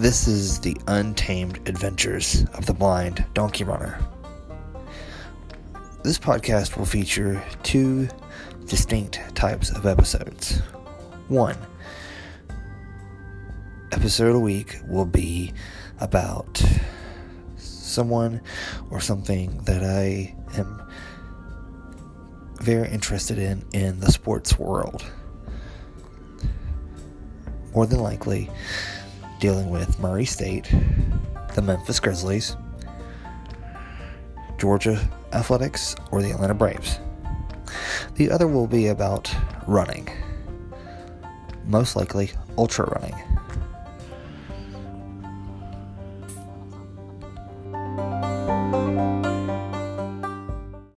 This is the untamed adventures of the blind donkey runner. This podcast will feature two distinct types of episodes. One, episode a week will be about someone or something that I am very interested in in the sports world. More than likely, dealing with Murray State, the Memphis Grizzlies, Georgia Athletics, or the Atlanta Braves. The other will be about running, most likely ultra running.